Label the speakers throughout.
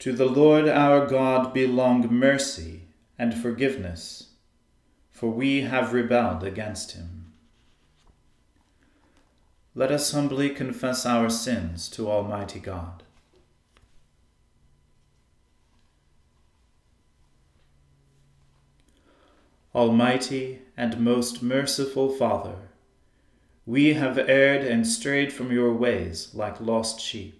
Speaker 1: To the Lord our God belong mercy and forgiveness, for we have rebelled against him. Let us humbly confess our sins to Almighty God. Almighty and most merciful Father, we have erred and strayed from your ways like lost sheep.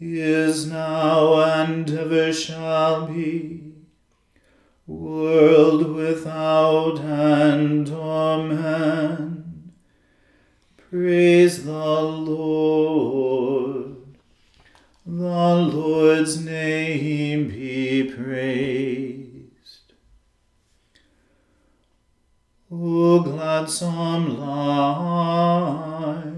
Speaker 1: is now and ever shall be, world without end. Amen. Praise the Lord. The Lord's name be praised. O gladsome light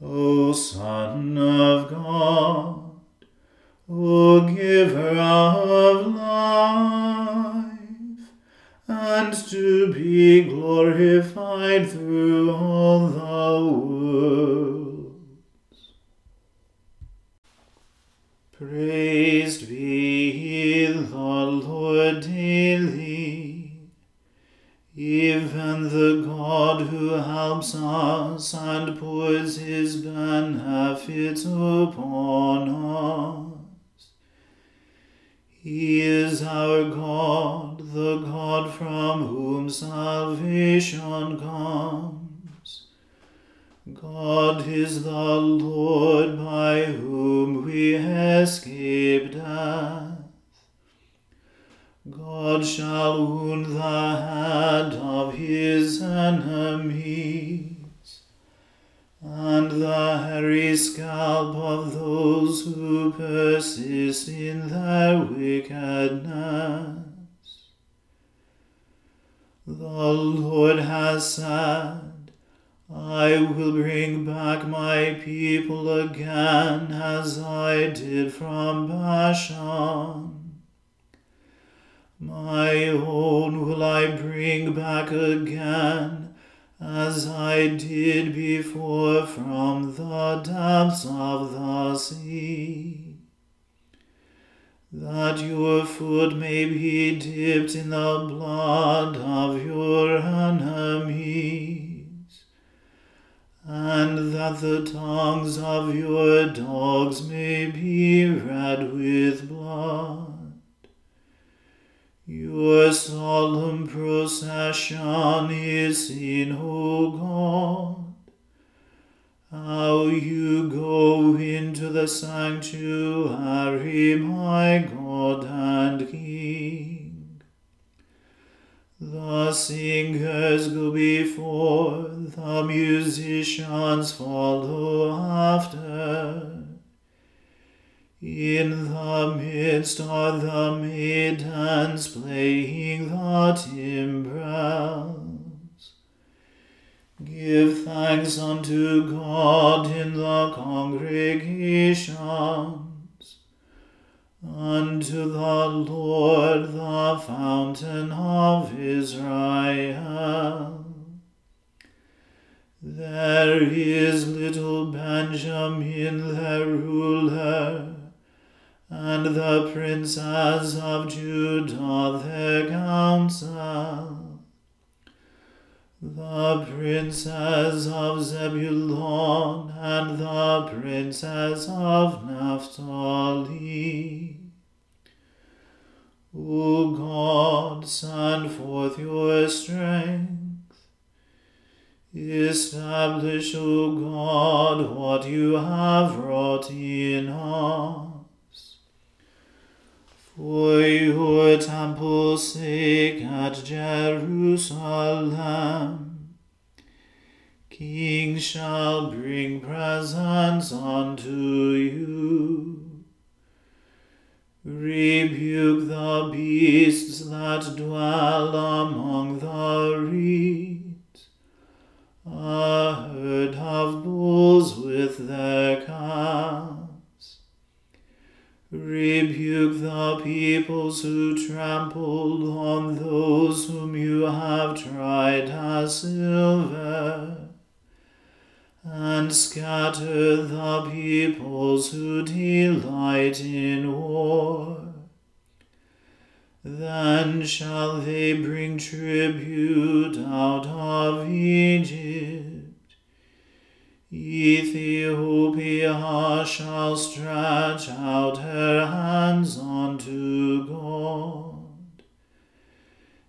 Speaker 1: O Son of God, escape death. God shall wound the head of his enemies, and the hairy scalp of those who persist in their wickedness.
Speaker 2: The Lord has said, I will bring back my people again as I did from Bashan. My own will I bring back again as I did before from the depths of the sea that your foot may be dipped in the blood of your enemies, and that the tongues of your dogs may be red with blood. Your solemn procession is seen, O God how you go into the sanctuary, my God and King. The singers go before, the musicians follow after. In the midst are the maidens playing the timbrel. Give thanks unto God in the congregations, unto the Lord the fountain of Israel. There is little Benjamin their ruler, and the princes of Judah their council the princes of Zebulun and the princes of Naphtali. O God, send forth your strength. Establish, O God, what you have wrought in us. For your temple's sake at Jerusalem, kings shall bring presents unto you. Rebuke the beasts that dwell among the reeds, a herd of bulls with their calves Rebuke the peoples who trample on those whom you have tried as silver, and scatter the peoples who delight in war. Then shall they bring tribute out of Egypt Ethiopia shall stretch out her hands unto God.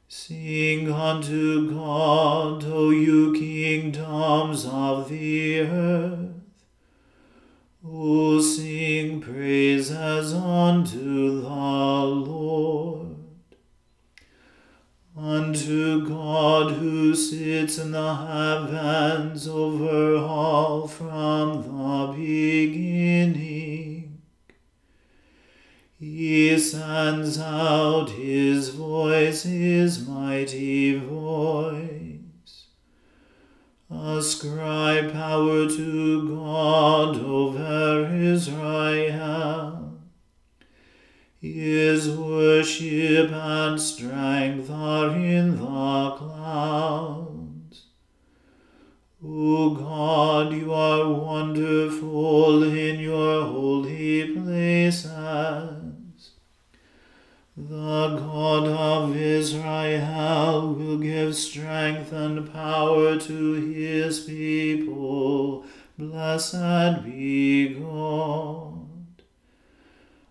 Speaker 2: Sing unto God, O you kingdoms of the earth. O sing praises unto the Lord. Unto God who sits in the heavens over all from the beginning. He sends out his voice, his mighty voice. Ascribe power to God over Israel. His worship and strength are in the clouds. O God, you are wonderful in your holy places. The God of Israel will give strength and power to his people. Blessed be God.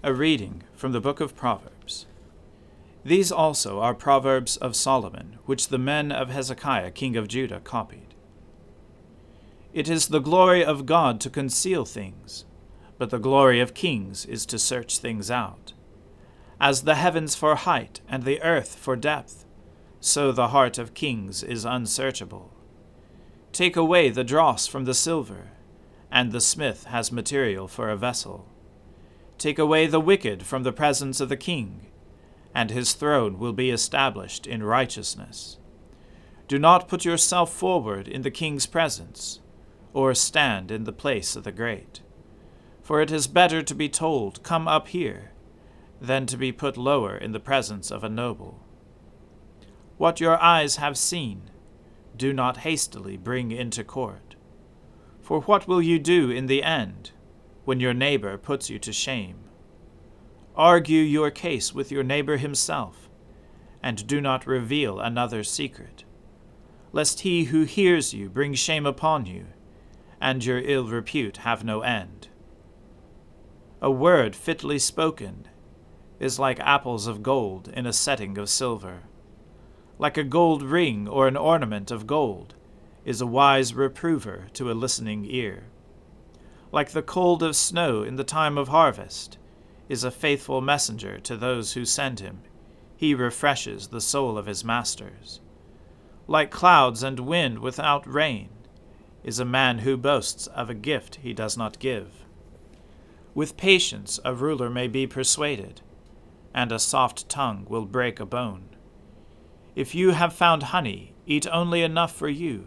Speaker 3: A reading from the book of Proverbs.
Speaker 1: These also are proverbs of Solomon, which the men of Hezekiah king of Judah copied. It is the glory of God to conceal things, but the glory of kings is to search things out. As the heavens for height and the earth for depth, so the heart of kings is unsearchable. Take away the dross from the silver, and the smith has material for a vessel. Take away the wicked from the presence of the king, and his throne will be established in righteousness. Do not put yourself forward in the king's presence, or stand in the place of the great. For it is better to be told, Come up here, than to be put lower in the presence of a noble. What your eyes have seen, do not hastily bring into court. For what will you do in the end, when your neighbor puts you to shame? Argue your case with your neighbor himself, and do not reveal another's secret, lest he who hears you bring shame upon you, and your ill repute have no end. A word fitly spoken is like apples of gold in a setting of silver. Like a gold ring or an ornament of gold is a wise reprover to a listening ear. Like the cold of snow in the time of harvest is a faithful messenger to those who send him. He refreshes the soul of his masters. Like clouds and wind without rain is a man who boasts of a gift he does not give. With patience a ruler may be persuaded and a soft tongue will break a bone. If you have found honey, eat only enough for you,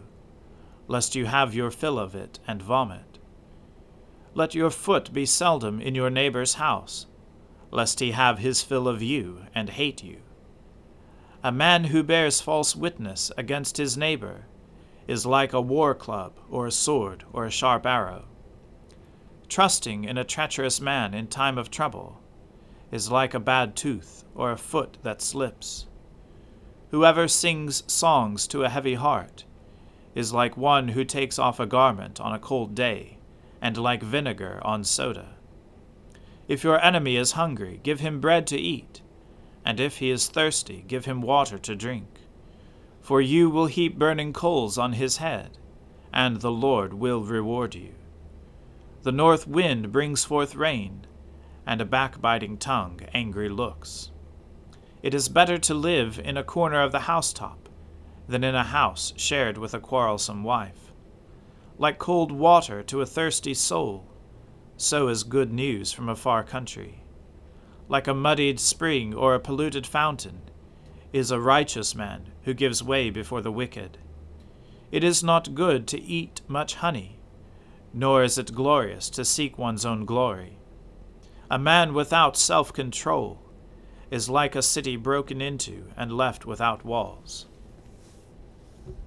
Speaker 1: lest you have your fill of it and vomit. Let your foot be seldom in your neighbor's house, lest he have his fill of you and hate you. A man who bears false witness against his neighbor is like a war club or a sword or a sharp arrow. Trusting in a treacherous man in time of trouble is like a bad tooth or a foot that slips. Whoever sings songs to a heavy heart is like one who takes off a garment on a cold day, and like vinegar on soda. If your enemy is hungry, give him bread to eat, and if he is thirsty, give him water to drink. For you will heap burning coals on his head, and the Lord will reward you. The north wind brings forth rain and a backbiting tongue angry looks. It is better to live in a corner of the housetop than in a house shared with a quarrelsome wife. Like cold water to a thirsty soul, so is good news from a far country. Like a muddied spring or a polluted fountain, is a righteous man who gives way before the wicked. It is not good to eat much honey, nor is it glorious to seek one's own glory. A man without self control is like a city broken into and left without walls.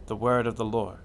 Speaker 1: The word of the Lord.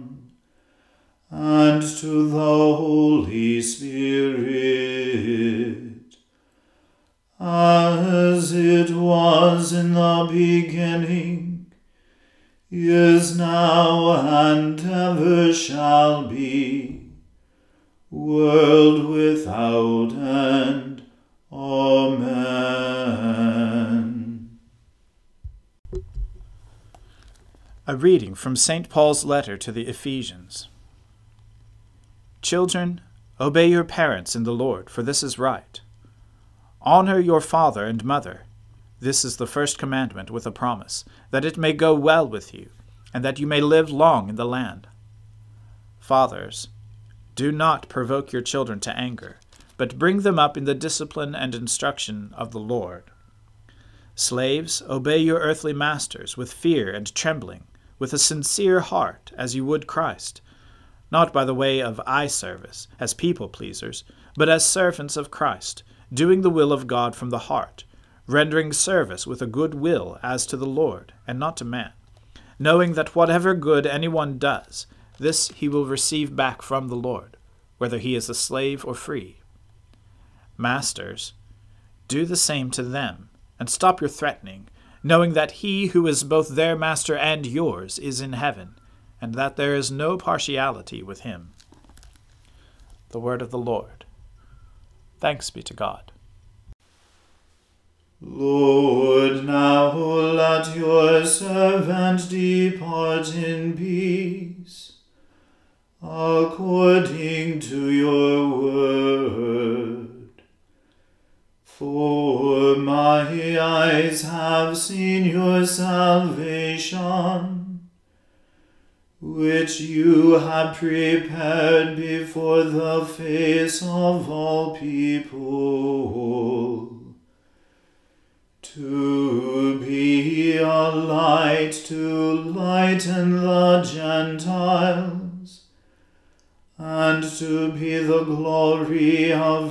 Speaker 2: and to the Holy Spirit, as it was in the beginning is now and ever shall be, world without end. Amen.
Speaker 1: A reading from St. Paul's letter to the Ephesians. Children, obey your parents in the Lord, for this is right. Honor your father and mother this is the first commandment with a promise, that it may go well with you, and that you may live long in the land. Fathers, do not provoke your children to anger, but bring them up in the discipline and instruction of the Lord. Slaves, obey your earthly masters with fear and trembling, with a sincere heart, as you would Christ, not by the way of eye service, as people pleasers, but as servants of Christ, doing the will of God from the heart rendering service with a good will as to the Lord, and not to man, knowing that whatever good anyone does, this he will receive back from the Lord, whether he is a slave or free. Masters, do the same to them, and stop your threatening, knowing that he who is both their master and yours is in heaven, and that there is no partiality with him. The word of the Lord. Thanks be to God.
Speaker 2: Lord, now let your servant depart in peace, according to your word. For my eyes have seen your salvation, which you have prepared before the face of all people to be a light to lighten the Gentiles, and to be the glory of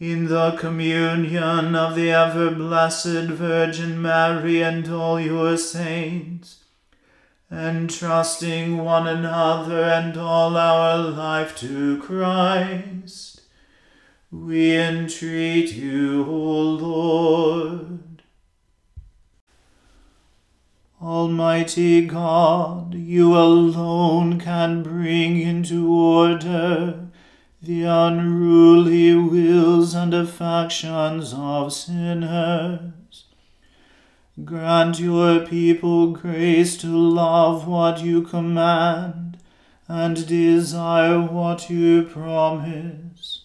Speaker 2: in the communion of the ever blessed Virgin Mary and all your saints, entrusting one another and all our life to Christ we entreat you, O Lord. Almighty God, you alone can bring into order the unruly wills and affections of sinners. Grant your people grace to love what you command and desire what you promise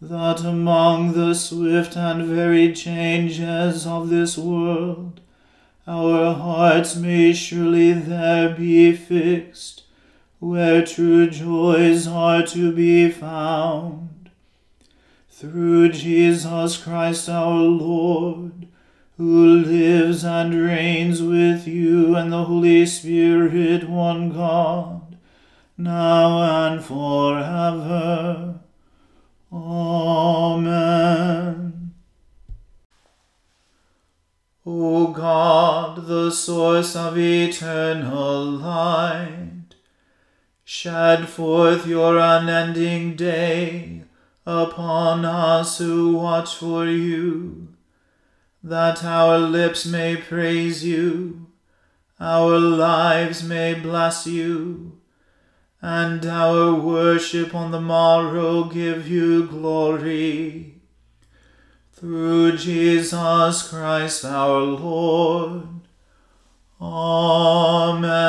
Speaker 2: that among the swift and varied changes of this world, our hearts may surely there be fixed, where true joys are to be found. Through Jesus Christ our Lord, who lives and reigns with you and the Holy Spirit, one God, now and forever. Amen. O God, the source of eternal light, shed forth your unending day upon us who watch for you, that our lips may praise you, our lives may bless you and our worship on the morrow give you glory. Through Jesus Christ our Lord. Amen.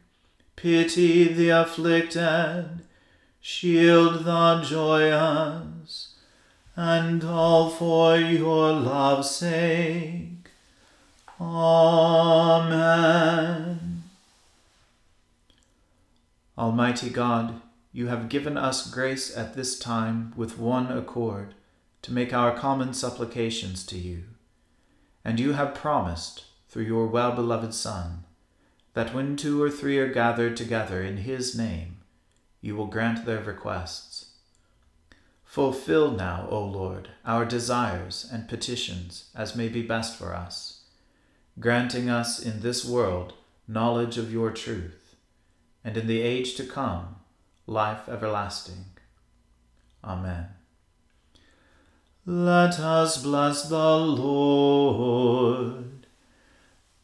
Speaker 2: Pity the afflicted. Shield the joyous. And all for your love's sake. Amen.
Speaker 1: Almighty God, you have given us grace at this time with one accord to make our common supplications to you. And you have promised, through your well beloved Son, that when two or three are gathered together in his name, you will grant their requests. Fulfill now, O Lord, our desires and petitions as may be best for us granting us in this world knowledge of your truth, and in the age to come life everlasting. Amen.
Speaker 2: Let us bless the Lord.